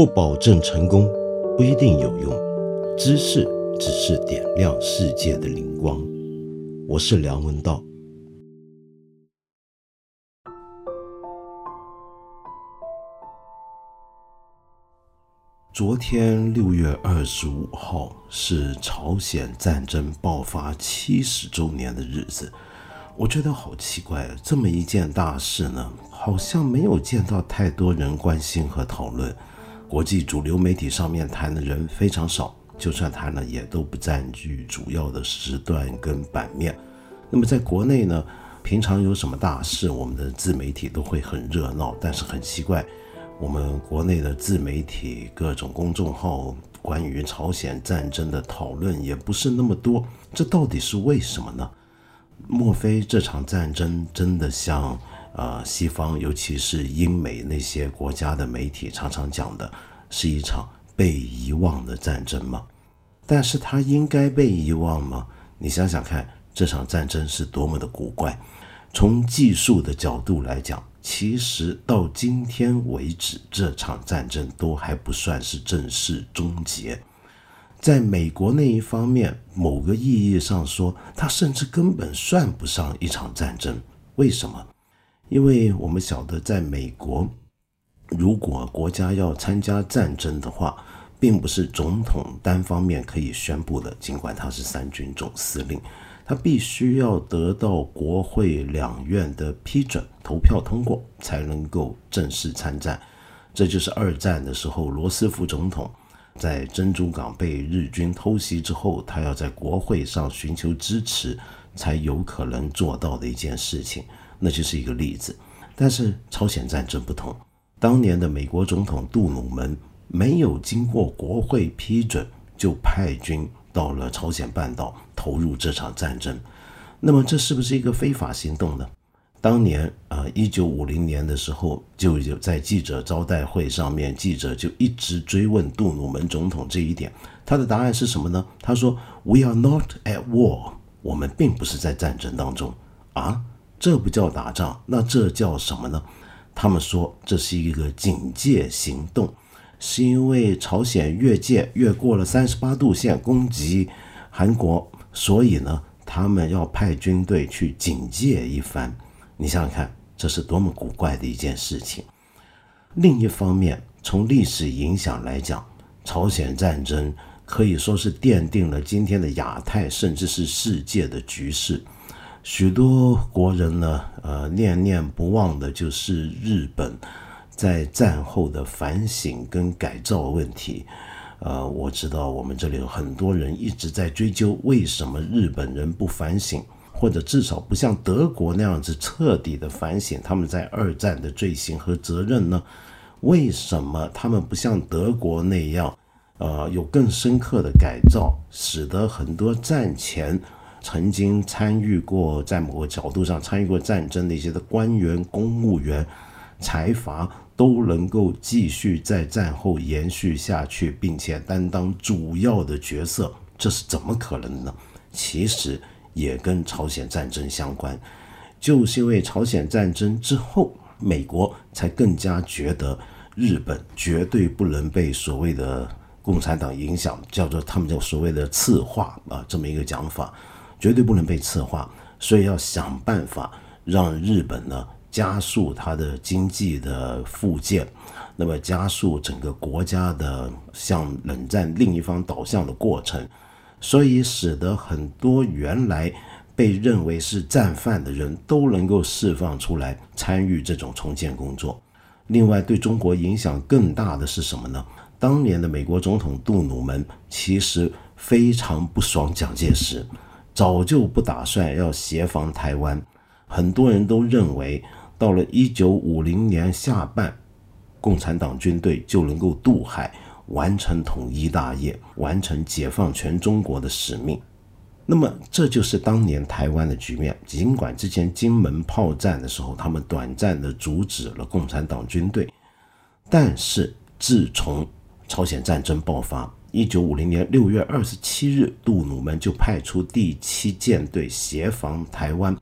不保证成功，不一定有用。知识只是点亮世界的灵光。我是梁文道。昨天六月二十五号是朝鲜战争爆发七十周年的日子。我觉得好奇怪，这么一件大事呢，好像没有见到太多人关心和讨论。国际主流媒体上面谈的人非常少，就算谈了，也都不占据主要的时段跟版面。那么在国内呢，平常有什么大事，我们的自媒体都会很热闹。但是很奇怪，我们国内的自媒体、各种公众号关于朝鲜战争的讨论也不是那么多，这到底是为什么呢？莫非这场战争真的像呃西方，尤其是英美那些国家的媒体常常讲的，是一场被遗忘的战争吗？但是它应该被遗忘吗？你想想看，这场战争是多么的古怪。从技术的角度来讲，其实到今天为止，这场战争都还不算是正式终结。在美国那一方面，某个意义上说，它甚至根本算不上一场战争。为什么？因为我们晓得，在美国，如果国家要参加战争的话，并不是总统单方面可以宣布的。尽管他是三军总司令，他必须要得到国会两院的批准，投票通过，才能够正式参战。这就是二战的时候，罗斯福总统。在珍珠港被日军偷袭之后，他要在国会上寻求支持，才有可能做到的一件事情，那就是一个例子。但是朝鲜战争不同，当年的美国总统杜鲁门没有经过国会批准，就派军到了朝鲜半岛投入这场战争，那么这是不是一个非法行动呢？当年啊，一九五零年的时候，就有在记者招待会上面，记者就一直追问杜鲁门总统这一点。他的答案是什么呢？他说：“We are not at war，我们并不是在战争当中啊，这不叫打仗，那这叫什么呢？”他们说这是一个警戒行动，是因为朝鲜越界越过了三十八度线攻击韩国，所以呢，他们要派军队去警戒一番。你想想看，这是多么古怪的一件事情。另一方面，从历史影响来讲，朝鲜战争可以说是奠定了今天的亚太甚至是世界的局势。许多国人呢，呃，念念不忘的就是日本在战后的反省跟改造问题。呃，我知道我们这里有很多人一直在追究，为什么日本人不反省？或者至少不像德国那样子彻底的反省他们在二战的罪行和责任呢？为什么他们不像德国那样，呃，有更深刻的改造，使得很多战前曾经参与过在某个角度上参与过战争的一些的官员、公务员、财阀都能够继续在战后延续下去，并且担当主要的角色？这是怎么可能呢？其实。也跟朝鲜战争相关，就是因为朝鲜战争之后，美国才更加觉得日本绝对不能被所谓的共产党影响，叫做他们叫所谓的次化啊，这么一个讲法，绝对不能被次化，所以要想办法让日本呢加速它的经济的复建，那么加速整个国家的向冷战另一方导向的过程。所以使得很多原来被认为是战犯的人都能够释放出来，参与这种重建工作。另外，对中国影响更大的是什么呢？当年的美国总统杜鲁门其实非常不爽蒋介石，早就不打算要协防台湾。很多人都认为，到了一九五零年下半，共产党军队就能够渡海。完成统一大业，完成解放全中国的使命。那么，这就是当年台湾的局面。尽管之前金门炮战的时候，他们短暂的阻止了共产党军队，但是自从朝鲜战争爆发，一九五零年六月二十七日，杜鲁门就派出第七舰队协防台湾，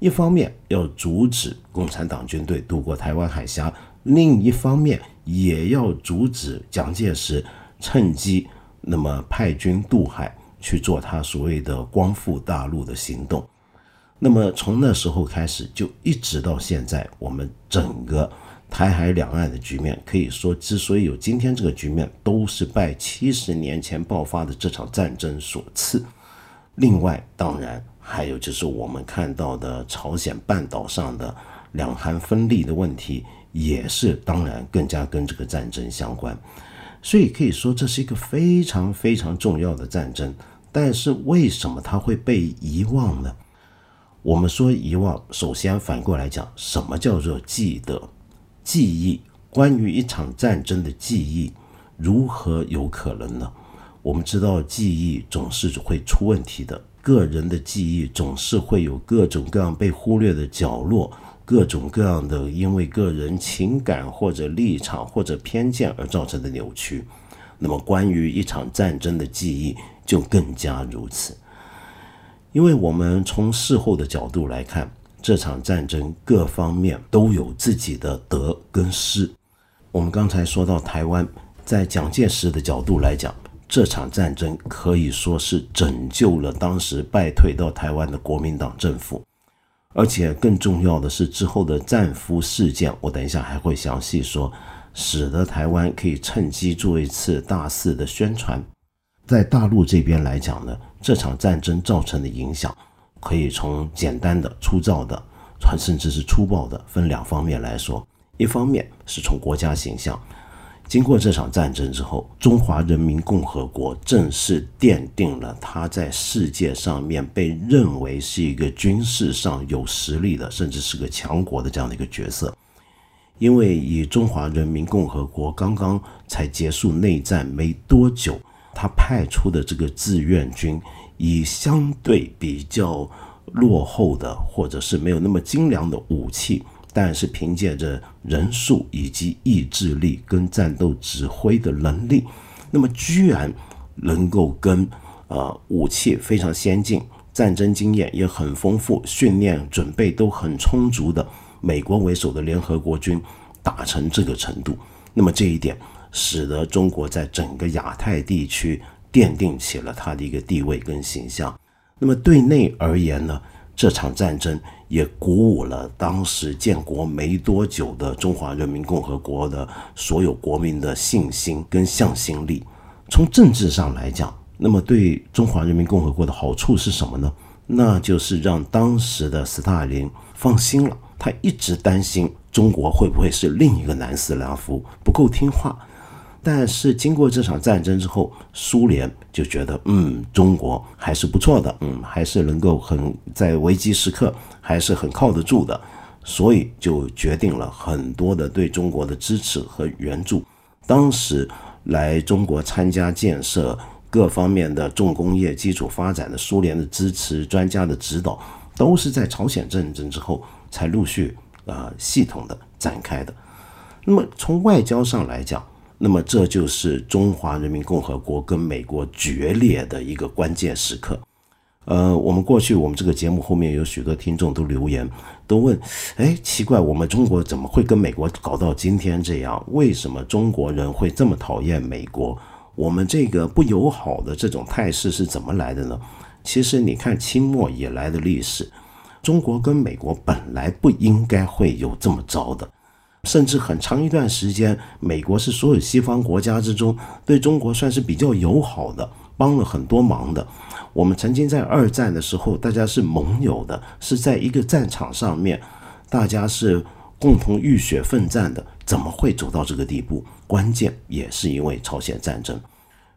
一方面要阻止共产党军队渡过台湾海峡，另一方面也要阻止蒋介石趁机那么派军渡海去做他所谓的光复大陆的行动。那么从那时候开始，就一直到现在，我们整个台海两岸的局面，可以说之所以有今天这个局面，都是拜七十年前爆发的这场战争所赐。另外，当然还有就是我们看到的朝鲜半岛上的两韩分立的问题，也是当然更加跟这个战争相关。所以可以说这是一个非常非常重要的战争。但是为什么它会被遗忘呢？我们说遗忘，首先反过来讲，什么叫做记得？记忆关于一场战争的记忆，如何有可能呢？我们知道，记忆总是会出问题的，个人的记忆总是会有各种各样被忽略的角落，各种各样的因为个人情感或者立场或者偏见而造成的扭曲。那么，关于一场战争的记忆就更加如此。因为我们从事后的角度来看，这场战争各方面都有自己的得跟失。我们刚才说到台湾，在蒋介石的角度来讲，这场战争可以说是拯救了当时败退到台湾的国民党政府，而且更重要的是之后的战俘事件，我等一下还会详细说，使得台湾可以趁机做一次大肆的宣传。在大陆这边来讲呢。这场战争造成的影响，可以从简单的、粗糙的，甚至是粗暴的，分两方面来说。一方面是从国家形象，经过这场战争之后，中华人民共和国正式奠定了它在世界上面被认为是一个军事上有实力的，甚至是个强国的这样的一个角色。因为以中华人民共和国刚刚才结束内战没多久。他派出的这个志愿军，以相对比较落后的，或者是没有那么精良的武器，但是凭借着人数以及意志力跟战斗指挥的能力，那么居然能够跟呃武器非常先进、战争经验也很丰富、训练准备都很充足的美国为首的联合国军打成这个程度，那么这一点。使得中国在整个亚太地区奠定起了他的一个地位跟形象。那么对内而言呢，这场战争也鼓舞了当时建国没多久的中华人民共和国的所有国民的信心跟向心力。从政治上来讲，那么对中华人民共和国的好处是什么呢？那就是让当时的斯大林放心了。他一直担心中国会不会是另一个南斯拉夫，不够听话。但是经过这场战争之后，苏联就觉得，嗯，中国还是不错的，嗯，还是能够很在危机时刻还是很靠得住的，所以就决定了很多的对中国的支持和援助。当时来中国参加建设各方面的重工业基础发展的苏联的支持、专家的指导，都是在朝鲜战争之后才陆续啊系统的展开的。那么从外交上来讲，那么这就是中华人民共和国跟美国决裂的一个关键时刻。呃，我们过去我们这个节目后面有许多听众都留言，都问：哎，奇怪，我们中国怎么会跟美国搞到今天这样？为什么中国人会这么讨厌美国？我们这个不友好的这种态势是怎么来的呢？其实你看清末以来的历史，中国跟美国本来不应该会有这么糟的。甚至很长一段时间，美国是所有西方国家之中对中国算是比较友好的，帮了很多忙的。我们曾经在二战的时候，大家是盟友的，是在一个战场上面，大家是共同浴血奋战的。怎么会走到这个地步？关键也是因为朝鲜战争。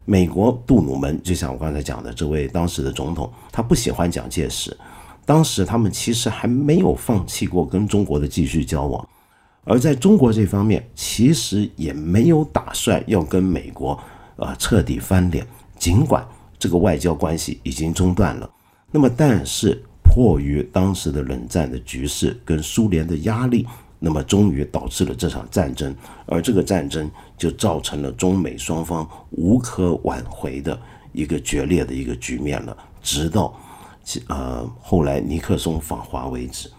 美国杜鲁门就像我刚才讲的，这位当时的总统，他不喜欢蒋介石。当时他们其实还没有放弃过跟中国的继续交往。而在中国这方面，其实也没有打算要跟美国，呃，彻底翻脸。尽管这个外交关系已经中断了，那么但是迫于当时的冷战的局势跟苏联的压力，那么终于导致了这场战争。而这个战争就造成了中美双方无可挽回的一个决裂的一个局面了。直到，呃，后来尼克松访华为止。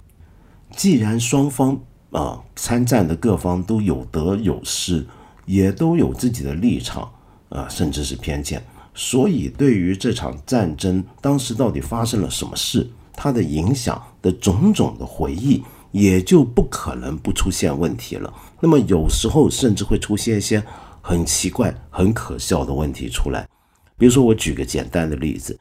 既然双方。啊，参战的各方都有得有失，也都有自己的立场啊，甚至是偏见。所以，对于这场战争当时到底发生了什么事，它的影响的种种的回忆，也就不可能不出现问题了。那么，有时候甚至会出现一些很奇怪、很可笑的问题出来。比如说，我举个简单的例子，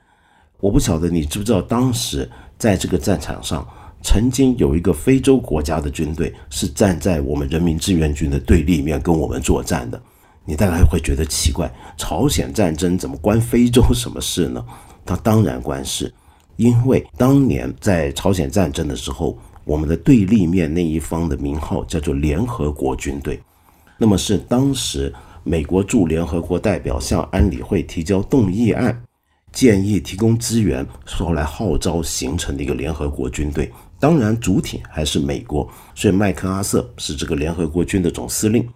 我不晓得你知不知道，当时在这个战场上，曾经有一个非洲国家的军队是站在我们人民志愿军的对立面跟我们作战的。你大概会觉得奇怪，朝鲜战争怎么关非洲什么事呢？它当然关事，因为当年在朝鲜战争的时候，我们的对立面那一方的名号叫做联合国军队，那么是当时美国驻联合国代表向安理会提交动议案，建议提供资源，说来号召形成的一个联合国军队。当然主体还是美国，所以麦克阿瑟是这个联合国军的总司令。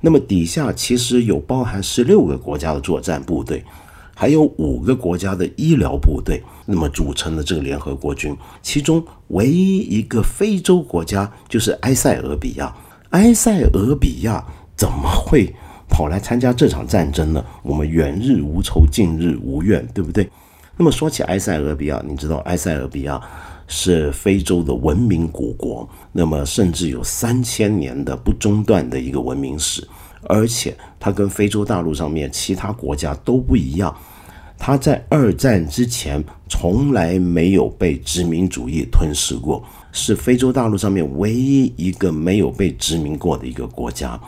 那么底下其实有包含十六个国家的作战部队，还有五个国家的医疗部队，那么组成的这个联合国军，其中唯一一个非洲国家就是埃塞俄比亚。埃塞俄比亚怎么会跑来参加这场战争呢？我们远日无仇，近日无怨，对不对？那么说起埃塞俄比亚，你知道埃塞俄比亚？是非洲的文明古国，那么甚至有三千年的不中断的一个文明史，而且它跟非洲大陆上面其他国家都不一样，它在二战之前从来没有被殖民主义吞噬过，是非洲大陆上面唯一一个没有被殖民过的一个国家。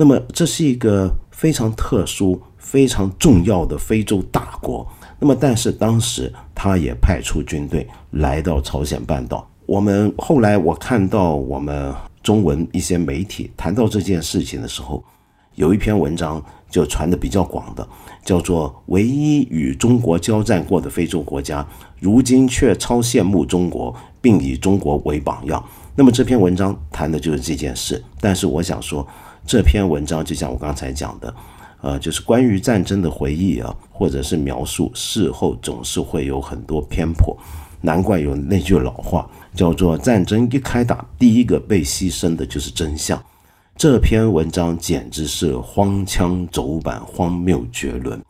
那么这是一个非常特殊、非常重要的非洲大国。那么，但是当时他也派出军队来到朝鲜半岛。我们后来我看到我们中文一些媒体谈到这件事情的时候，有一篇文章就传的比较广的，叫做“唯一与中国交战过的非洲国家，如今却超羡慕中国，并以中国为榜样”。那么这篇文章谈的就是这件事。但是我想说，这篇文章就像我刚才讲的。呃，就是关于战争的回忆啊，或者是描述，事后总是会有很多偏颇，难怪有那句老话叫做“战争一开打，第一个被牺牲的就是真相”。这篇文章简直是荒腔走板、荒谬绝伦。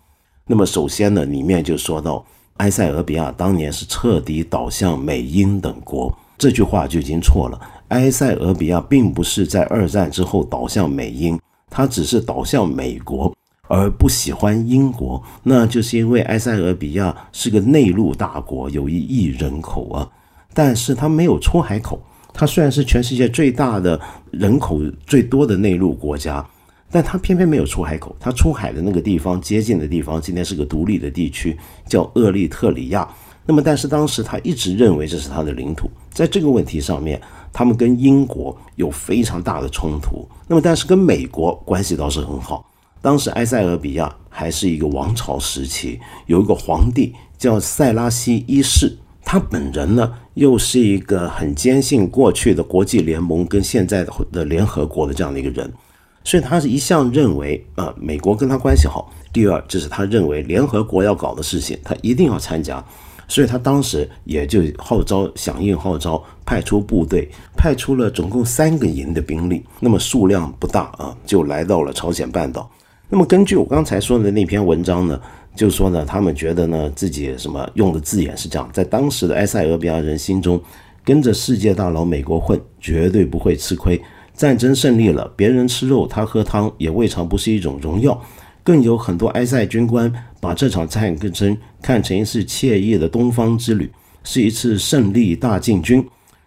那么，首先呢，里面就说到埃塞俄比亚当年是彻底倒向美英等国，这句话就已经错了。埃塞俄比亚并不是在二战之后倒向美英，它只是倒向美国。而不喜欢英国，那就是因为埃塞俄比亚是个内陆大国，有一亿人口啊，但是它没有出海口。它虽然是全世界最大的人口最多的内陆国家，但它偏偏没有出海口。它出海的那个地方，接近的地方，今天是个独立的地区，叫厄立特里亚。那么，但是当时他一直认为这是他的领土。在这个问题上面，他们跟英国有非常大的冲突。那么，但是跟美国关系倒是很好。当时埃塞俄比亚还是一个王朝时期，有一个皇帝叫塞拉西一世，他本人呢又是一个很坚信过去的国际联盟跟现在的联合国的这样的一个人，所以他是一向认为，呃，美国跟他关系好。第二就是他认为联合国要搞的事情，他一定要参加，所以他当时也就号召响应号召，派出部队，派出了总共三个营的兵力，那么数量不大啊，就来到了朝鲜半岛。那么根据我刚才说的那篇文章呢，就说呢，他们觉得呢，自己什么用的字眼是这样，在当时的埃塞俄比亚人心中，跟着世界大佬美国混，绝对不会吃亏。战争胜利了，别人吃肉，他喝汤，也未尝不是一种荣耀。更有很多埃塞军官把这场战争看成一次惬意的东方之旅，是一次胜利大进军。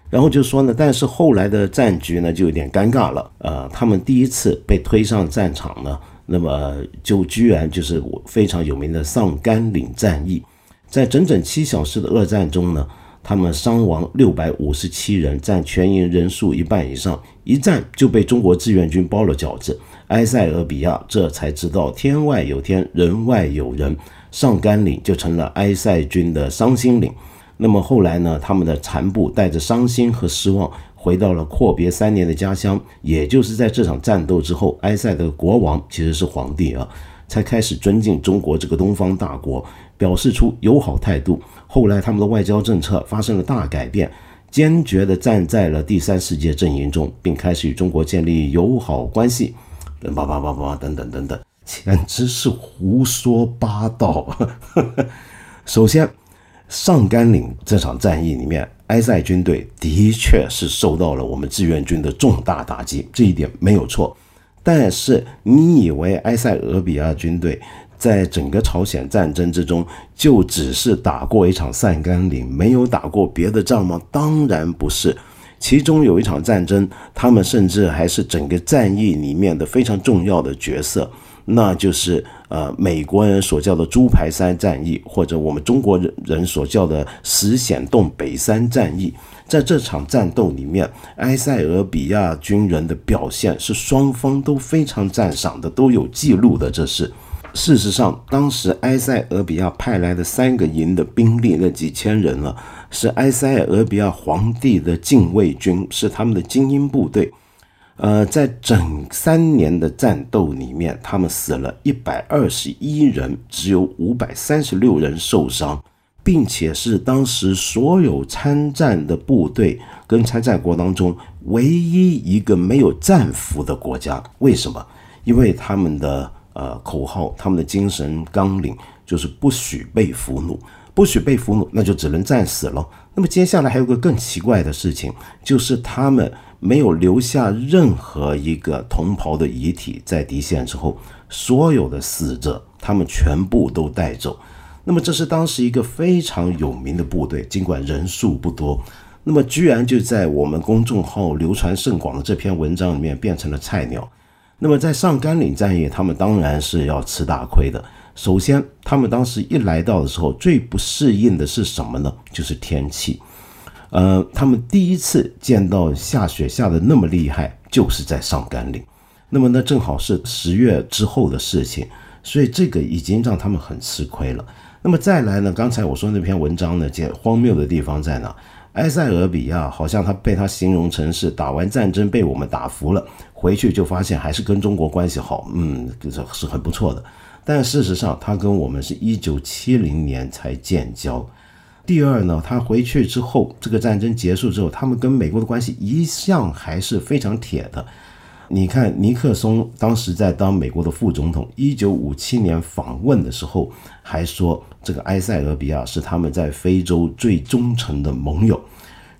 然后就说呢，但是后来的战局呢，就有点尴尬了。呃，他们第一次被推上战场呢。那么就居然就是非常有名的上甘岭战役，在整整七小时的二战中呢，他们伤亡六百五十七人，占全营人数一半以上，一战就被中国志愿军包了饺子。埃塞俄比亚这才知道天外有天，人外有人，上甘岭就成了埃塞军的伤心岭。那么后来呢，他们的残部带着伤心和失望。回到了阔别三年的家乡，也就是在这场战斗之后，埃塞的国王其实是皇帝啊，才开始尊敬中国这个东方大国，表示出友好态度。后来他们的外交政策发生了大改变，坚决地站在了第三世界阵营中，并开始与中国建立友好关系，叭叭叭叭等等等等，简直是胡说八道。首先，上甘岭这场战役里面，埃塞军队的确是受到了我们志愿军的重大打击，这一点没有错。但是，你以为埃塞俄比亚军队？在整个朝鲜战争之中，就只是打过一场散甘岭，没有打过别的仗吗？当然不是，其中有一场战争，他们甚至还是整个战役里面的非常重要的角色，那就是呃美国人所叫的猪排山战役，或者我们中国人人所叫的石显洞北山战役。在这场战斗里面，埃塞俄比亚军人的表现是双方都非常赞赏的，都有记录的，这是。事实上，当时埃塞俄比亚派来的三个营的兵力，那几千人了，是埃塞俄比亚皇帝的禁卫军，是他们的精英部队。呃，在整三年的战斗里面，他们死了一百二十一人，只有五百三十六人受伤，并且是当时所有参战的部队跟参战国当中唯一一个没有战俘的国家。为什么？因为他们的。呃，口号，他们的精神纲领就是不许被俘虏，不许被俘虏，那就只能战死了。那么接下来还有个更奇怪的事情，就是他们没有留下任何一个同袍的遗体在敌线之后，所有的死者他们全部都带走。那么这是当时一个非常有名的部队，尽管人数不多，那么居然就在我们公众号流传甚广的这篇文章里面变成了菜鸟。那么在上甘岭战役，他们当然是要吃大亏的。首先，他们当时一来到的时候，最不适应的是什么呢？就是天气。呃，他们第一次见到下雪下的那么厉害，就是在上甘岭。那么那正好是十月之后的事情，所以这个已经让他们很吃亏了。那么再来呢？刚才我说那篇文章呢，这荒谬的地方在哪？埃塞俄比亚好像他被他形容成是打完战争被我们打服了。回去就发现还是跟中国关系好，嗯，这是很不错的。但事实上，他跟我们是一九七零年才建交。第二呢，他回去之后，这个战争结束之后，他们跟美国的关系一向还是非常铁的。你看，尼克松当时在当美国的副总统，一九五七年访问的时候，还说这个埃塞俄比亚是他们在非洲最忠诚的盟友。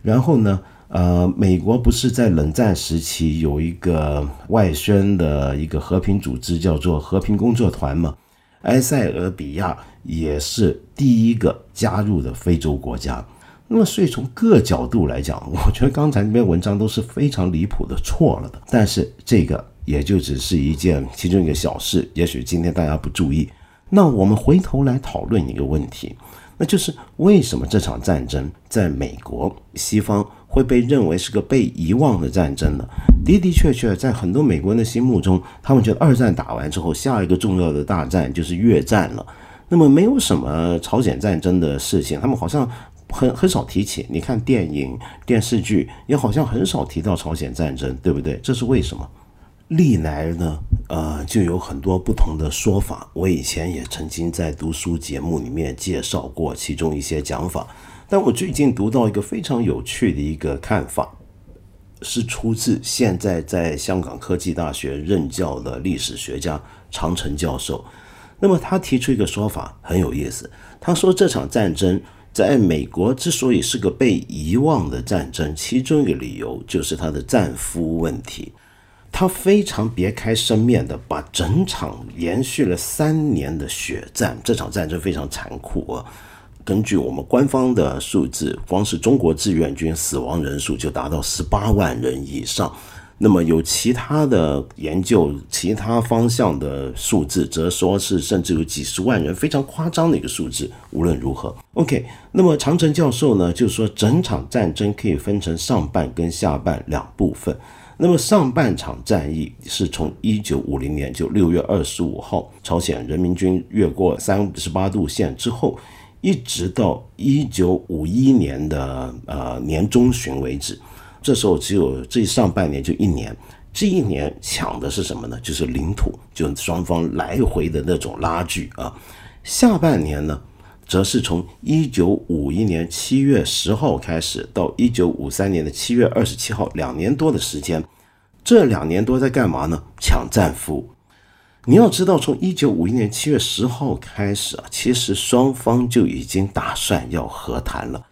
然后呢？呃，美国不是在冷战时期有一个外宣的一个和平组织，叫做和平工作团吗？埃塞俄比亚也是第一个加入的非洲国家。那么，所以从各角度来讲，我觉得刚才那篇文章都是非常离谱的，错了的。但是这个也就只是一件其中一个小事，也许今天大家不注意。那我们回头来讨论一个问题，那就是为什么这场战争在美国西方？会被认为是个被遗忘的战争呢？的的确确，在很多美国人的心目中，他们觉得二战打完之后，下一个重要的大战就是越战了。那么没有什么朝鲜战争的事情，他们好像很很少提起。你看电影、电视剧，也好像很少提到朝鲜战争，对不对？这是为什么？历来呢，呃，就有很多不同的说法。我以前也曾经在读书节目里面介绍过其中一些讲法。但我最近读到一个非常有趣的一个看法，是出自现在在香港科技大学任教的历史学家长城教授。那么他提出一个说法很有意思，他说这场战争在美国之所以是个被遗忘的战争，其中一个理由就是他的战俘问题。他非常别开生面的把整场连续了三年的血战，这场战争非常残酷啊。根据我们官方的数字，光是中国志愿军死亡人数就达到十八万人以上。那么有其他的研究，其他方向的数字则说是甚至有几十万人，非常夸张的一个数字。无论如何，OK。那么长城教授呢，就说整场战争可以分成上半跟下半两部分。那么上半场战役是从一九五零年就六月二十五号，朝鲜人民军越过三十八度线之后。一直到一九五一年的呃年中旬为止，这时候只有这上半年就一年，这一年抢的是什么呢？就是领土，就双方来回的那种拉锯啊。下半年呢，则是从一九五一年七月十号开始，到一九五三年的七月二十七号，两年多的时间。这两年多在干嘛呢？抢战俘。你要知道，从一九五一年七月十号开始啊，其实双方就已经打算要和谈了，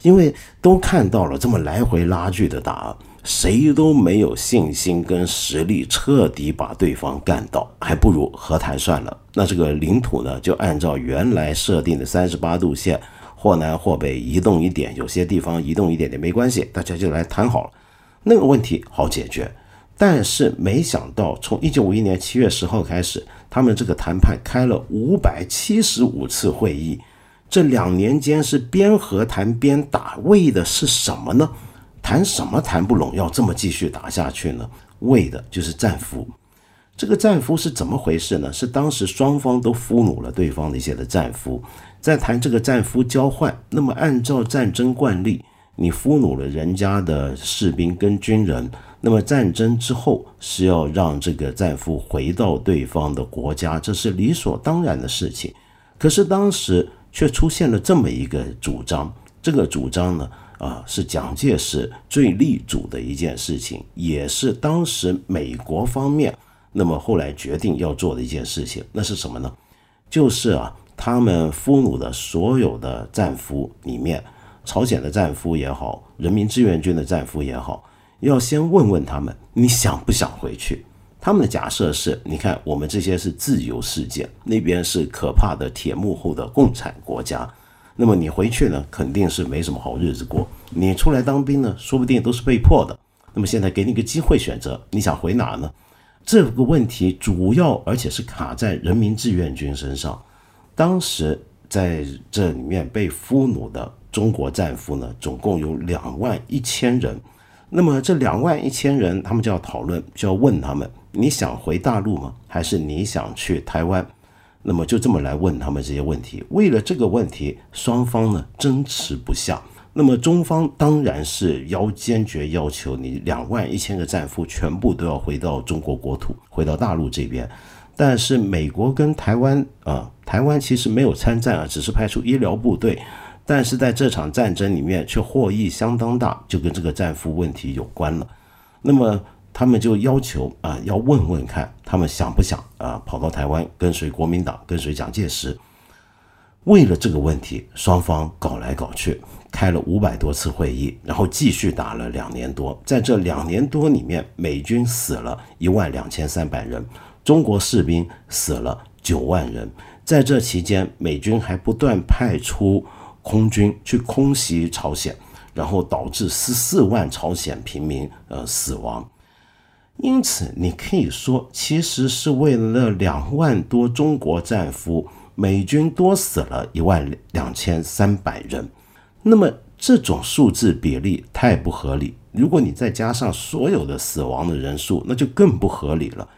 因为都看到了这么来回拉锯的打，谁都没有信心跟实力彻底把对方干倒，还不如和谈算了。那这个领土呢，就按照原来设定的三十八度线，或南或北移动一点，有些地方移动一点点没关系，大家就来谈好了，那个问题好解决。但是没想到，从一九五一年七月十号开始，他们这个谈判开了五百七十五次会议，这两年间是边和谈边打，为的是什么呢？谈什么谈不拢，要这么继续打下去呢？为的就是战俘。这个战俘是怎么回事呢？是当时双方都俘虏了对方的一些的战俘，在谈这个战俘交换。那么按照战争惯例，你俘虏了人家的士兵跟军人。那么战争之后是要让这个战俘回到对方的国家，这是理所当然的事情。可是当时却出现了这么一个主张，这个主张呢，啊，是蒋介石最力主的一件事情，也是当时美国方面那么后来决定要做的一件事情。那是什么呢？就是啊，他们俘虏的所有的战俘里面，朝鲜的战俘也好，人民志愿军的战俘也好。要先问问他们，你想不想回去？他们的假设是：你看，我们这些是自由世界，那边是可怕的铁幕后的共产国家。那么你回去呢，肯定是没什么好日子过。你出来当兵呢，说不定都是被迫的。那么现在给你个机会选择，你想回哪呢？这个问题主要而且是卡在人民志愿军身上。当时在这里面被俘虏的中国战俘呢，总共有两万一千人。那么这两万一千人，他们就要讨论，就要问他们：你想回大陆吗？还是你想去台湾？那么就这么来问他们这些问题。为了这个问题，双方呢争持不下。那么中方当然是要坚决要求你两万一千个战俘全部都要回到中国国土，回到大陆这边。但是美国跟台湾啊，台湾其实没有参战啊，只是派出医疗部队。但是在这场战争里面却获益相当大，就跟这个战俘问题有关了。那么他们就要求啊，要问问看他们想不想啊，跑到台湾跟随国民党，跟随蒋介石。为了这个问题，双方搞来搞去，开了五百多次会议，然后继续打了两年多。在这两年多里面，美军死了一万两千三百人，中国士兵死了九万人。在这期间，美军还不断派出。空军去空袭朝鲜，然后导致十四万朝鲜平民呃死亡，因此你可以说，其实是为了两万多中国战俘，美军多死了一万两千三百人。那么这种数字比例太不合理，如果你再加上所有的死亡的人数，那就更不合理了。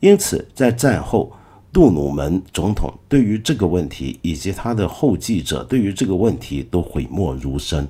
因此在战后。杜鲁门总统对于这个问题，以及他的后继者对于这个问题都讳莫如深。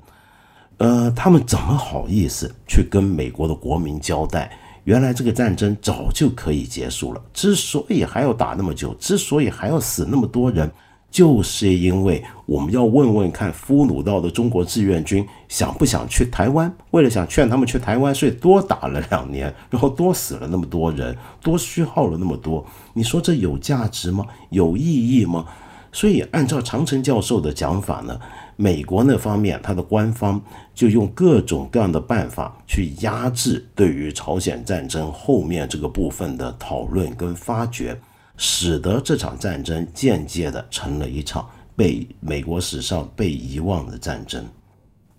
呃，他们怎么好意思去跟美国的国民交代？原来这个战争早就可以结束了。之所以还要打那么久，之所以还要死那么多人。就是因为我们要问问看俘虏到的中国志愿军想不想去台湾，为了想劝他们去台湾，所以多打了两年，然后多死了那么多人，多虚耗了那么多。你说这有价值吗？有意义吗？所以按照长城教授的讲法呢，美国那方面他的官方就用各种各样的办法去压制对于朝鲜战争后面这个部分的讨论跟发掘。使得这场战争间接的成了一场被美国史上被遗忘的战争。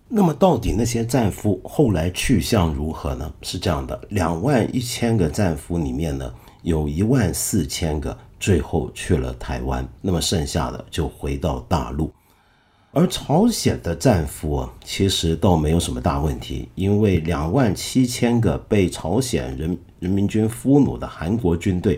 那么，到底那些战俘后来去向如何呢？是这样的，两万一千个战俘里面呢，有一万四千个最后去了台湾，那么剩下的就回到大陆。而朝鲜的战俘啊，其实倒没有什么大问题，因为两万七千个被朝鲜人人民军俘虏的韩国军队。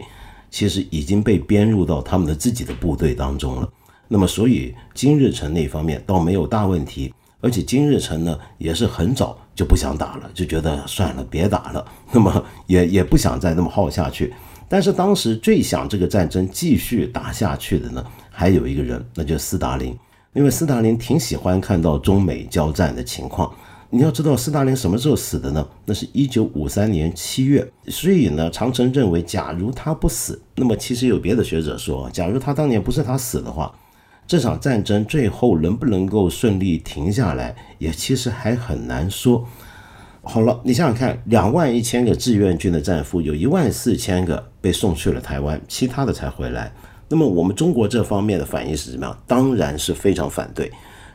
其实已经被编入到他们的自己的部队当中了。那么，所以金日成那方面倒没有大问题，而且金日成呢也是很早就不想打了，就觉得算了，别打了。那么也也不想再那么耗下去。但是当时最想这个战争继续打下去的呢，还有一个人，那就是斯大林。因为斯大林挺喜欢看到中美交战的情况。你要知道斯大林什么时候死的呢？那是一九五三年七月。所以呢，长城认为，假如他不死，那么其实有别的学者说，假如他当年不是他死的话，这场战争最后能不能够顺利停下来，也其实还很难说。好了，你想想看，两万一千个志愿军的战俘，有一万四千个被送去了台湾，其他的才回来。那么我们中国这方面的反应是什么样？当然是非常反对。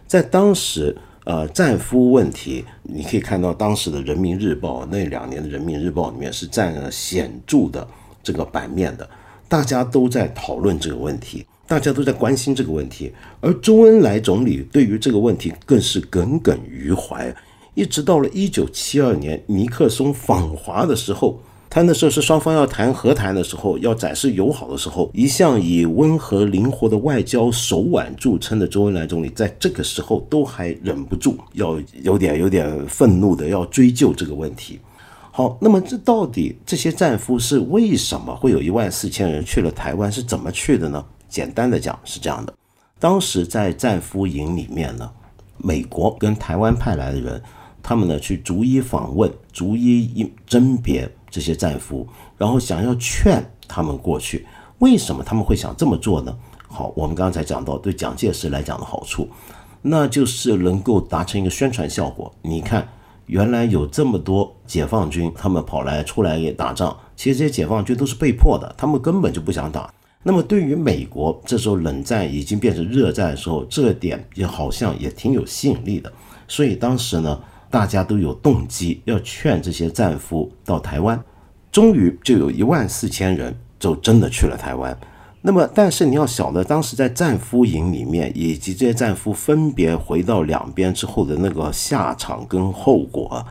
在当时，呃，战俘问题，你可以看到当时的《人民日报》那两年的《人民日报》里面是占了显著的这个版面的，大家都在讨论这个问题，大家都在关心这个问题。而周恩来总理对于这个问题更是耿耿于怀。一直到了一九七二年尼克松访华的时候，他那时候是双方要谈和谈的时候，要展示友好的时候，一向以温和灵活的外交手腕著称的周恩来总理，在这个时候都还忍不住要有点有点愤怒的要追究这个问题。好，那么这到底这些战俘是为什么会有一万四千人去了台湾？是怎么去的呢？简单的讲是这样的，当时在战俘营里面呢，美国跟台湾派来的人。他们呢去逐一访问、逐一一甄别这些战俘，然后想要劝他们过去。为什么他们会想这么做呢？好，我们刚才讲到对蒋介石来讲的好处，那就是能够达成一个宣传效果。你看，原来有这么多解放军，他们跑来出来打仗，其实这些解放军都是被迫的，他们根本就不想打。那么对于美国，这时候冷战已经变成热战的时候，这点也好像也挺有吸引力的。所以当时呢。大家都有动机要劝这些战俘到台湾，终于就有一万四千人就真的去了台湾。那么，但是你要晓得，当时在战俘营里面，以及这些战俘分别回到两边之后的那个下场跟后果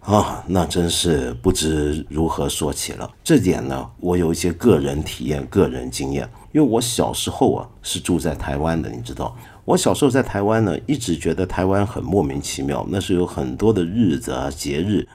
啊，那真是不知如何说起了。这点呢，我有一些个人体验、个人经验，因为我小时候啊是住在台湾的，你知道。我小时候在台湾呢，一直觉得台湾很莫名其妙。那是有很多的日子啊、节日，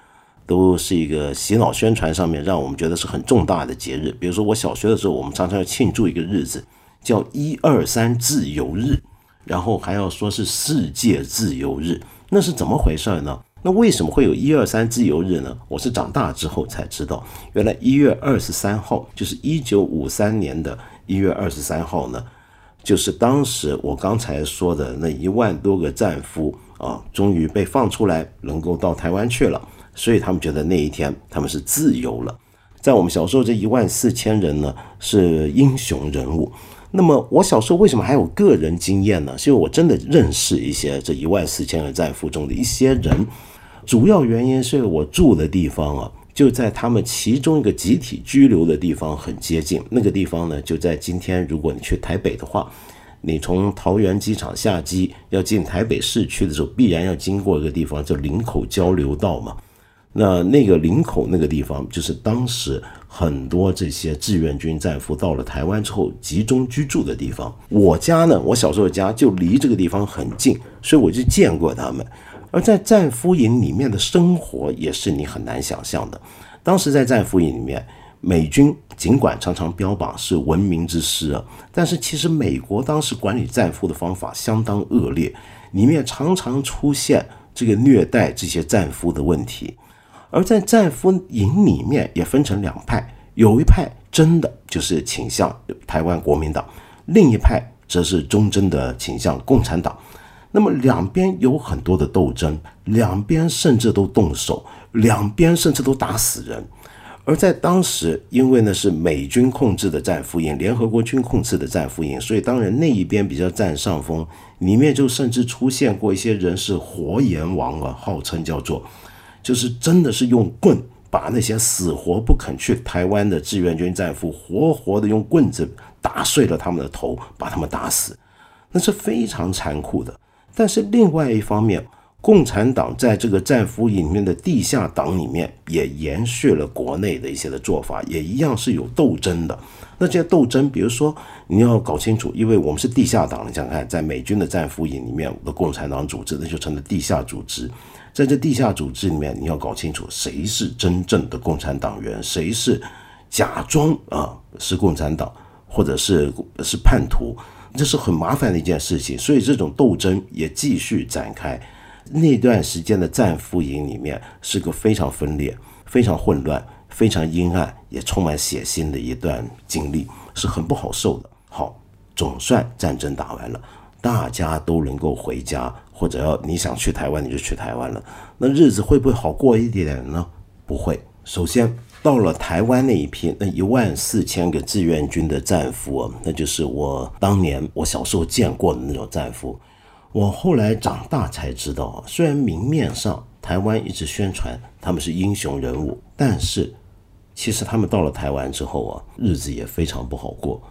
都是一个洗脑宣传上面让我们觉得是很重大的节日。比如说我小学的时候，我们常常要庆祝一个日子，叫一二三自由日，然后还要说是世界自由日。那是怎么回事呢？那为什么会有一二三自由日呢？我是长大之后才知道，原来一月二十三号就是一九五三年的一月二十三号呢。就是当时我刚才说的那一万多个战俘啊，终于被放出来，能够到台湾去了，所以他们觉得那一天他们是自由了。在我们小时候，这一万四千人呢是英雄人物。那么我小时候为什么还有个人经验呢？是因为我真的认识一些这一万四千个战俘中的一些人，主要原因是我住的地方啊。就在他们其中一个集体拘留的地方很接近，那个地方呢，就在今天。如果你去台北的话，你从桃园机场下机要进台北市区的时候，必然要经过一个地方叫林口交流道嘛。那那个林口那个地方，就是当时很多这些志愿军战俘到了台湾之后集中居住的地方。我家呢，我小时候家就离这个地方很近，所以我就见过他们。而在战俘营里面的生活也是你很难想象的。当时在战俘营里面，美军尽管常常标榜是文明之师啊，但是其实美国当时管理战俘的方法相当恶劣，里面常常出现这个虐待这些战俘的问题。而在战俘营里面也分成两派，有一派真的就是倾向台湾国民党，另一派则是忠贞的倾向共产党。那么两边有很多的斗争，两边甚至都动手，两边甚至都打死人。而在当时，因为呢是美军控制的战俘营，联合国军控制的战俘营，所以当然那一边比较占上风。里面就甚至出现过一些人是活阎王啊，号称叫做，就是真的是用棍把那些死活不肯去台湾的志愿军战俘，活活的用棍子打碎了他们的头，把他们打死，那是非常残酷的。但是另外一方面，共产党在这个战俘营里面的地下党里面也延续了国内的一些的做法，也一样是有斗争的。那这些斗争，比如说你要搞清楚，因为我们是地下党，你想看，在美军的战俘营里面的共产党组织，那就成了地下组织。在这地下组织里面，你要搞清楚谁是真正的共产党员，谁是假装啊是共产党，或者是是叛徒。这是很麻烦的一件事情。所以这种斗争也继续展开。那段时间的战俘营里面是个非常分裂、非常混乱、非常阴暗，也充满血腥的一段经历，是很不好受的。好，总算战争打完了，大家都能够回家，或者要你想去台湾你就去台湾了。那日子会不会好过一点呢？不会。首先到了台湾那一批那一万四千个志愿军的战俘，那就是我当年我小时候见过的那种战俘。我后来长大才知道，虽然明面上台湾一直宣传他们是英雄人物，但是其实他们到了台湾之后啊，日子也非常不好过。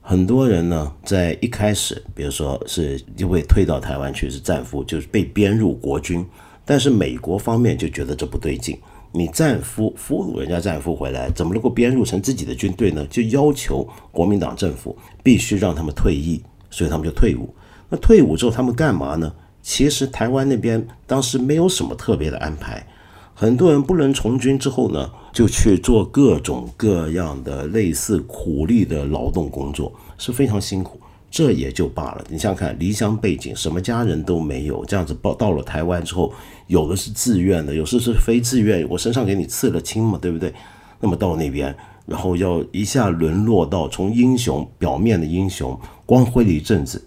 很多人呢，在一开始，比如说是因为退到台湾去是战俘，就是被编入国军，但是美国方面就觉得这不对劲，你战俘俘虏人家战俘回来，怎么能够编入成自己的军队呢？就要求国民党政府必须让他们退役，所以他们就退伍。那退伍之后他们干嘛呢？其实台湾那边当时没有什么特别的安排，很多人不能从军之后呢，就去做各种各样的类似苦力的劳动工作，是非常辛苦。这也就罢了。你想想看，离乡背景，什么家人都没有，这样子报到了台湾之后，有的是自愿的，有的是非自愿。我身上给你刺了青嘛，对不对？那么到那边，然后要一下沦落到从英雄表面的英雄光辉的一阵子。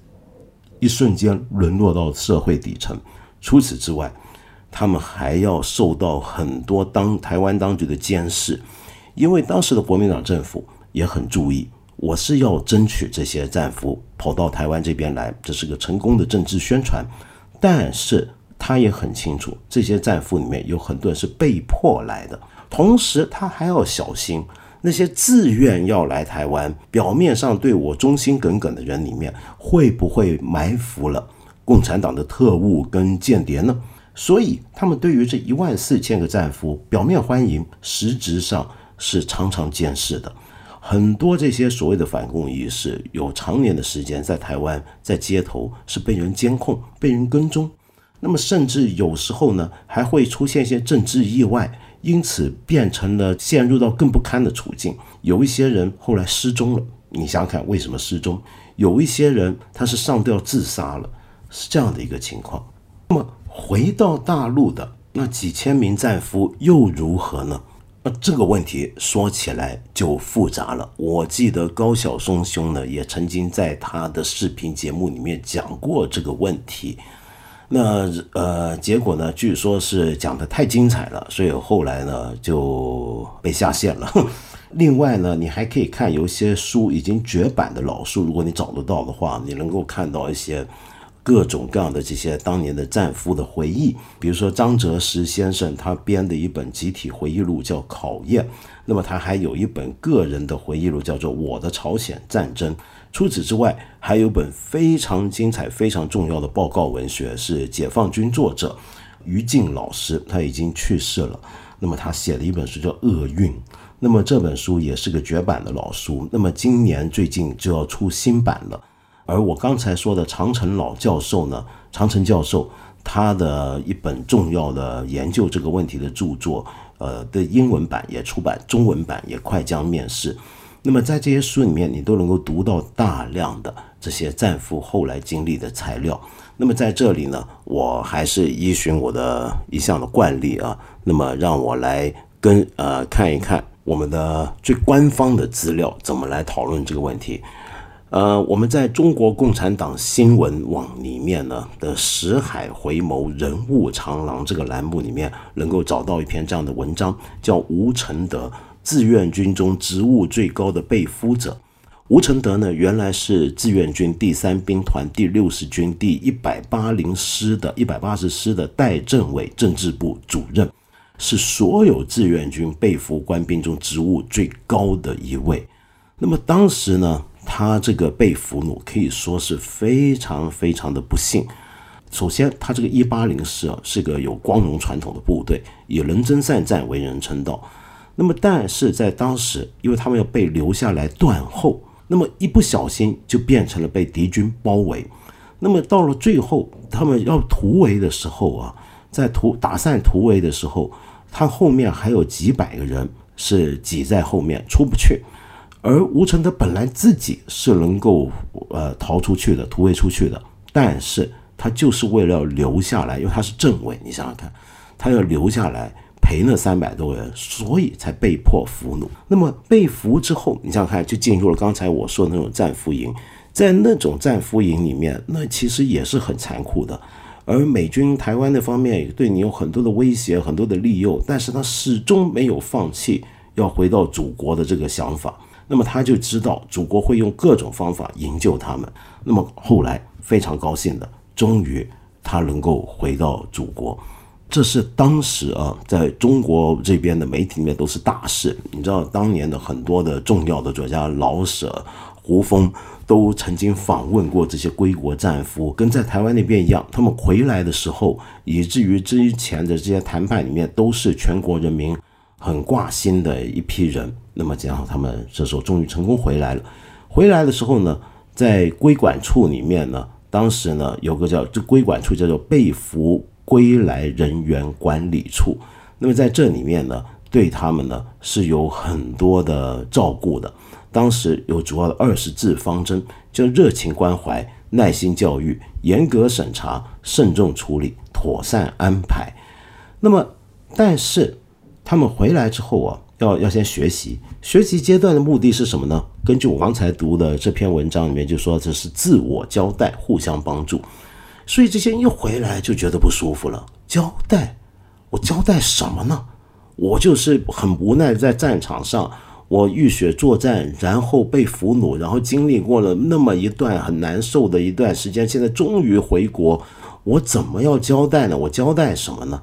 一瞬间沦落到社会底层。除此之外，他们还要受到很多当台湾当局的监视，因为当时的国民党政府也很注意，我是要争取这些战俘跑到台湾这边来，这是个成功的政治宣传。但是他也很清楚，这些战俘里面有很多人是被迫来的，同时他还要小心。那些自愿要来台湾、表面上对我忠心耿耿的人里面，会不会埋伏了共产党的特务跟间谍呢？所以，他们对于这一万四千个战俘，表面欢迎，实质上是常常监视的。很多这些所谓的反共意识，有常年的时间在台湾，在街头是被人监控、被人跟踪。那么，甚至有时候呢，还会出现一些政治意外。因此变成了陷入到更不堪的处境。有一些人后来失踪了，你想想看为什么失踪？有一些人他是上吊自杀了，是这样的一个情况。那么回到大陆的那几千名战俘又如何呢？这个问题说起来就复杂了。我记得高晓松兄呢也曾经在他的视频节目里面讲过这个问题。那呃，结果呢？据说是讲的太精彩了，所以后来呢就被下线了。另外呢，你还可以看有一些书已经绝版的老书，如果你找得到的话，你能够看到一些各种各样的这些当年的战俘的回忆。比如说张哲石先生他编的一本集体回忆录叫《考验》，那么他还有一本个人的回忆录叫做《我的朝鲜战争》。除此之外，还有本非常精彩、非常重要的报告文学，是解放军作者于静老师，他已经去世了。那么他写了一本书叫《厄运》，那么这本书也是个绝版的老书。那么今年最近就要出新版了。而我刚才说的长城老教授呢，长城教授他的一本重要的研究这个问题的著作，呃的英文版也出版，中文版也快将面世。那么在这些书里面，你都能够读到大量的这些战俘后来经历的材料。那么在这里呢，我还是依循我的一项的惯例啊，那么让我来跟呃看一看我们的最官方的资料怎么来讨论这个问题。呃，我们在中国共产党新闻网里面呢的“识海回眸，人物长廊”这个栏目里面，能够找到一篇这样的文章，叫吴承德。志愿军中职务最高的被俘者吴承德呢，原来是志愿军第三兵团第六十军第一百八零师的一百八十师的代政委政治部主任，是所有志愿军被俘官兵中职务最高的一位。那么当时呢，他这个被俘虏可以说是非常非常的不幸。首先，他这个一八零师啊，是个有光荣传统的部队，以能征善战为人称道。那么，但是在当时，因为他们要被留下来断后，那么一不小心就变成了被敌军包围。那么到了最后，他们要突围的时候啊，在突打散突围的时候，他后面还有几百个人是挤在后面出不去，而吴承德本来自己是能够呃逃出去的，突围出去的，但是他就是为了要留下来，因为他是政委，你想想看，他要留下来陪那三百多人，所以才被迫俘虏。那么被俘之后，你想想看，就进入了刚才我说的那种战俘营，在那种战俘营里面，那其实也是很残酷的。而美军台湾那方面也对你有很多的威胁，很多的利诱，但是他始终没有放弃要回到祖国的这个想法。那么他就知道祖国会用各种方法营救他们。那么后来非常高兴的，终于他能够回到祖国，这是当时啊在中国这边的媒体里面都是大事。你知道当年的很多的重要的作家老舍、胡风都曾经访问过这些归国战俘，跟在台湾那边一样，他们回来的时候，以至于之前的这些谈判里面都是全国人民。很挂心的一批人，那么这样他们这时候终于成功回来了。回来的时候呢，在归管处里面呢，当时呢有个叫这归管处叫做被俘归来人员管理处。那么在这里面呢，对他们呢是有很多的照顾的。当时有主要的二十字方针，叫热情关怀、耐心教育、严格审查、慎重处理、妥善安排。那么，但是。他们回来之后啊，要要先学习。学习阶段的目的是什么呢？根据我刚才读的这篇文章里面就说，这是自我交代，互相帮助。所以这些人一回来就觉得不舒服了。交代，我交代什么呢？我就是很无奈，在战场上，我浴血作战，然后被俘虏，然后经历过了那么一段很难受的一段时间，现在终于回国，我怎么要交代呢？我交代什么呢？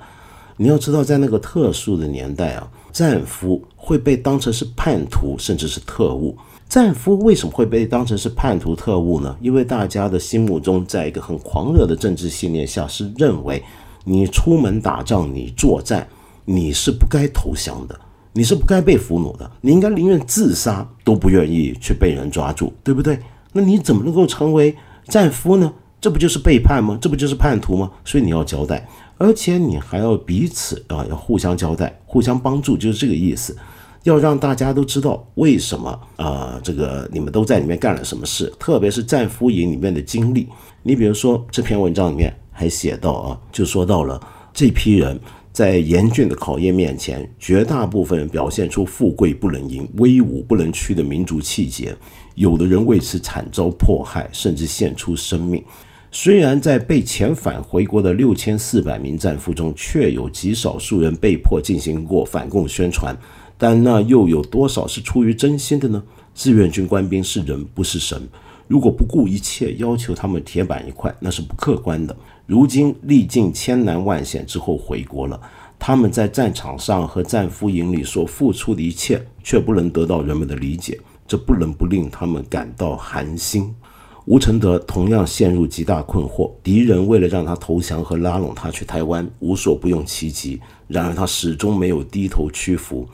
你要知道，在那个特殊的年代啊，战俘会被当成是叛徒，甚至是特务。战俘为什么会被当成是叛徒、特务呢？因为大家的心目中，在一个很狂热的政治信念下，是认为你出门打仗、你作战，你是不该投降的，你是不该被俘虏的，你应该宁愿自杀都不愿意去被人抓住，对不对？那你怎么能够成为战俘呢？这不就是背叛吗？这不就是叛徒吗？所以你要交代。而且你还要彼此啊，要互相交代、互相帮助，就是这个意思。要让大家都知道为什么啊，这个你们都在里面干了什么事，特别是战俘营里面的经历。你比如说这篇文章里面还写到啊，就说到了这批人在严峻的考验面前，绝大部分表现出富贵不能淫、威武不能屈的民族气节，有的人为此惨遭迫害，甚至献出生命。虽然在被遣返回国的六千四百名战俘中，确有极少数人被迫进行过反共宣传，但那又有多少是出于真心的呢？志愿军官兵是人，不是神。如果不顾一切要求他们铁板一块，那是不客观的。如今历尽千难万险之后回国了，他们在战场上和战俘营里所付出的一切，却不能得到人们的理解，这不能不令他们感到寒心。吴承德同样陷入极大困惑，敌人为了让他投降和拉拢他去台湾，无所不用其极。然而他始终没有低头屈服。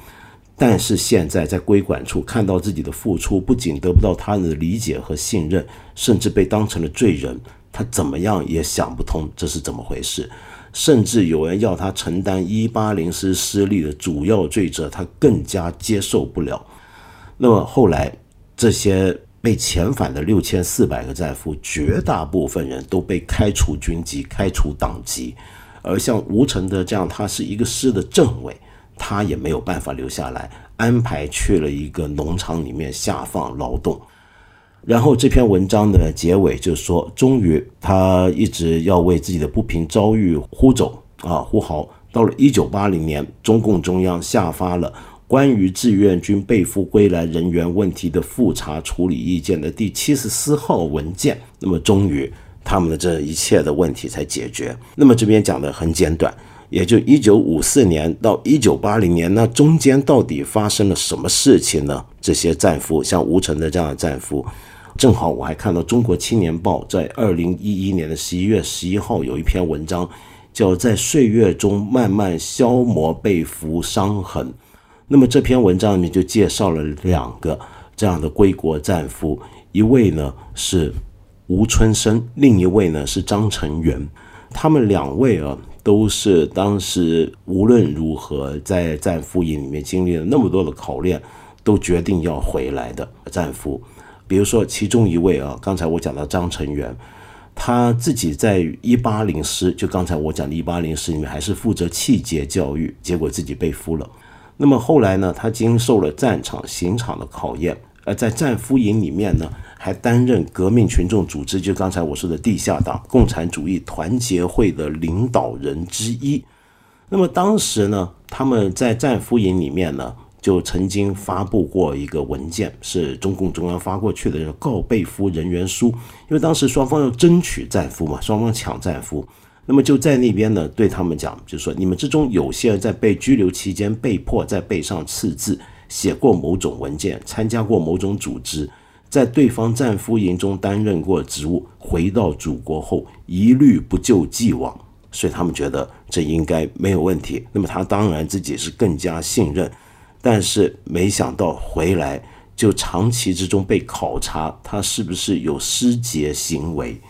但是现在在归管处看到自己的付出，不仅得不到他人的理解和信任，甚至被当成了罪人，他怎么样也想不通这是怎么回事。甚至有人要他承担一八零师失利的主要罪责，他更加接受不了。那么后来这些。被遣返的六千四百个战俘，绝大部分人都被开除军籍、开除党籍，而像吴承德这样，他是一个师的政委，他也没有办法留下来，安排去了一个农场里面下放劳动。然后这篇文章的结尾就是说，终于他一直要为自己的不平遭遇呼走啊呼号，到了一九八零年，中共中央下发了。关于志愿军被俘归来人员问题的复查处理意见的第七十四号文件，那么终于他们的这一切的问题才解决。那么这边讲的很简短，也就一九五四年到一九八零年，那中间到底发生了什么事情呢？这些战俘，像吴成的这样的战俘，正好我还看到《中国青年报》在二零一一年的十一月十一号有一篇文章，叫《在岁月中慢慢消磨被俘伤痕》。那么这篇文章里面就介绍了两个这样的归国战俘，一位呢是吴春生，另一位呢是张成元。他们两位啊，都是当时无论如何在战俘营里面经历了那么多的考验，都决定要回来的战俘。比如说，其中一位啊，刚才我讲到张成元，他自己在一八零师，就刚才我讲的一八零师里面，还是负责气节教育，结果自己被俘了。那么后来呢，他经受了战场、刑场的考验，而在战俘营里面呢，还担任革命群众组织，就刚才我说的地下党——共产主义团结会的领导人之一。那么当时呢，他们在战俘营里面呢。就曾经发布过一个文件，是中共中央发过去的告被俘人员书，因为当时双方要争取战俘嘛，双方抢战俘，那么就在那边呢，对他们讲，就说你们之中有些人在被拘留期间被迫在背上刺字，写过某种文件，参加过某种组织，在对方战俘营中担任过职务，回到祖国后一律不就既往，所以他们觉得这应该没有问题。那么他当然自己是更加信任。但是没想到回来就长期之中被考察，他是不是有失节行为？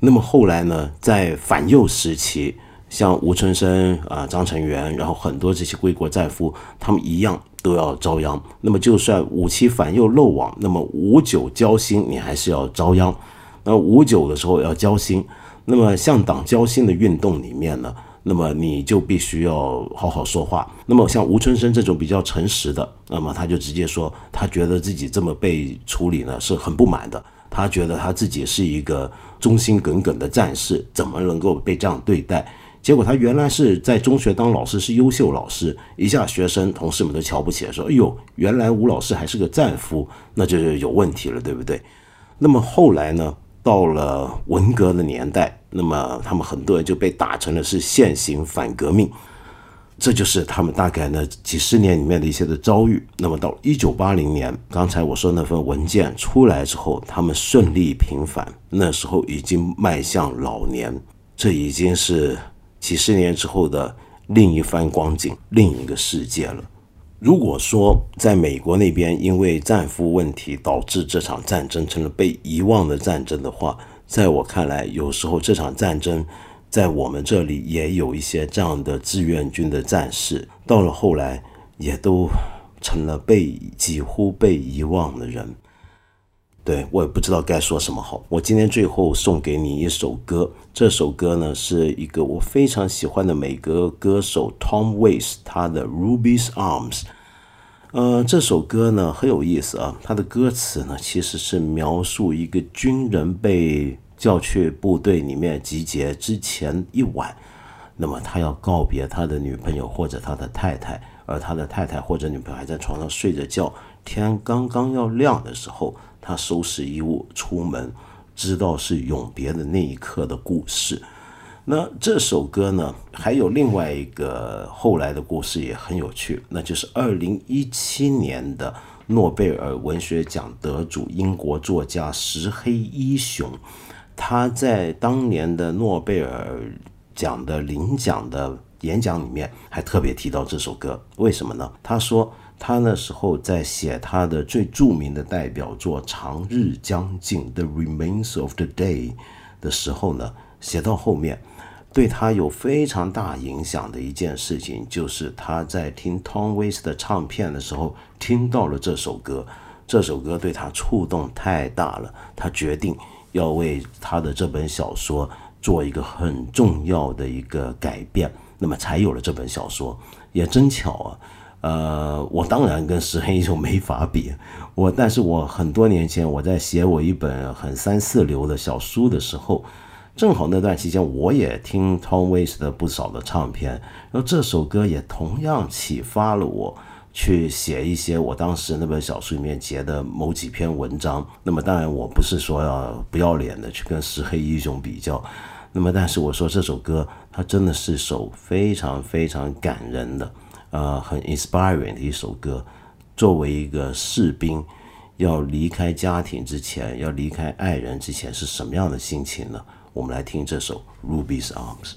那么后来呢，在反右时期，像吴春生啊、张成元，然后很多这些归国战俘，他们一样都要遭殃。那么就算五七反右漏网，那么五九交心，你还是要遭殃。那五九的时候要交心，那么向党交心的运动里面呢？那么你就必须要好好说话。那么像吴春生这种比较诚实的，那么他就直接说，他觉得自己这么被处理呢是很不满的。他觉得他自己是一个忠心耿耿的战士，怎么能够被这样对待？结果他原来是在中学当老师，是优秀老师，一下学生同事们都瞧不起，说：“哎呦，原来吴老师还是个战俘，那就是有问题了，对不对？”那么后来呢？到了文革的年代，那么他们很多人就被打成了是现行反革命，这就是他们大概呢几十年里面的一些的遭遇。那么到一九八零年，刚才我说那份文件出来之后，他们顺利平反，那时候已经迈向老年，这已经是几十年之后的另一番光景，另一个世界了。如果说在美国那边因为战俘问题导致这场战争成了被遗忘的战争的话，在我看来，有时候这场战争在我们这里也有一些这样的志愿军的战士，到了后来也都成了被几乎被遗忘的人。对我也不知道该说什么好。我今天最后送给你一首歌，这首歌呢是一个我非常喜欢的美国歌手 Tom Waits 他的 Ruby's Arms。呃，这首歌呢很有意思啊，它的歌词呢其实是描述一个军人被叫去部队里面集结之前一晚，那么他要告别他的女朋友或者他的太太，而他的太太或者女朋友还在床上睡着觉，天刚刚要亮的时候。他收拾衣物出门，知道是永别的那一刻的故事。那这首歌呢，还有另外一个后来的故事也很有趣，那就是二零一七年的诺贝尔文学奖得主英国作家石黑一雄，他在当年的诺贝尔奖的领奖的演讲里面还特别提到这首歌，为什么呢？他说。他那时候在写他的最著名的代表作《长日将尽》（The Remains of the Day） 的时候呢，写到后面，对他有非常大影响的一件事情，就是他在听 Tom Waits 的唱片的时候，听到了这首歌。这首歌对他触动太大了，他决定要为他的这本小说做一个很重要的一个改变，那么才有了这本小说。也真巧啊！呃，我当然跟石黑一雄没法比，我但是我很多年前我在写我一本很三四流的小书的时候，正好那段期间我也听 Tom Waits 的不少的唱片，然后这首歌也同样启发了我去写一些我当时那本小说里面截的某几篇文章。那么当然我不是说要不要脸的去跟石黑一雄比较，那么但是我说这首歌它真的是首非常非常感人的。呃，很 inspiring 的一首歌。作为一个士兵，要离开家庭之前，要离开爱人之前，是什么样的心情呢？我们来听这首《Ruby's Arms》。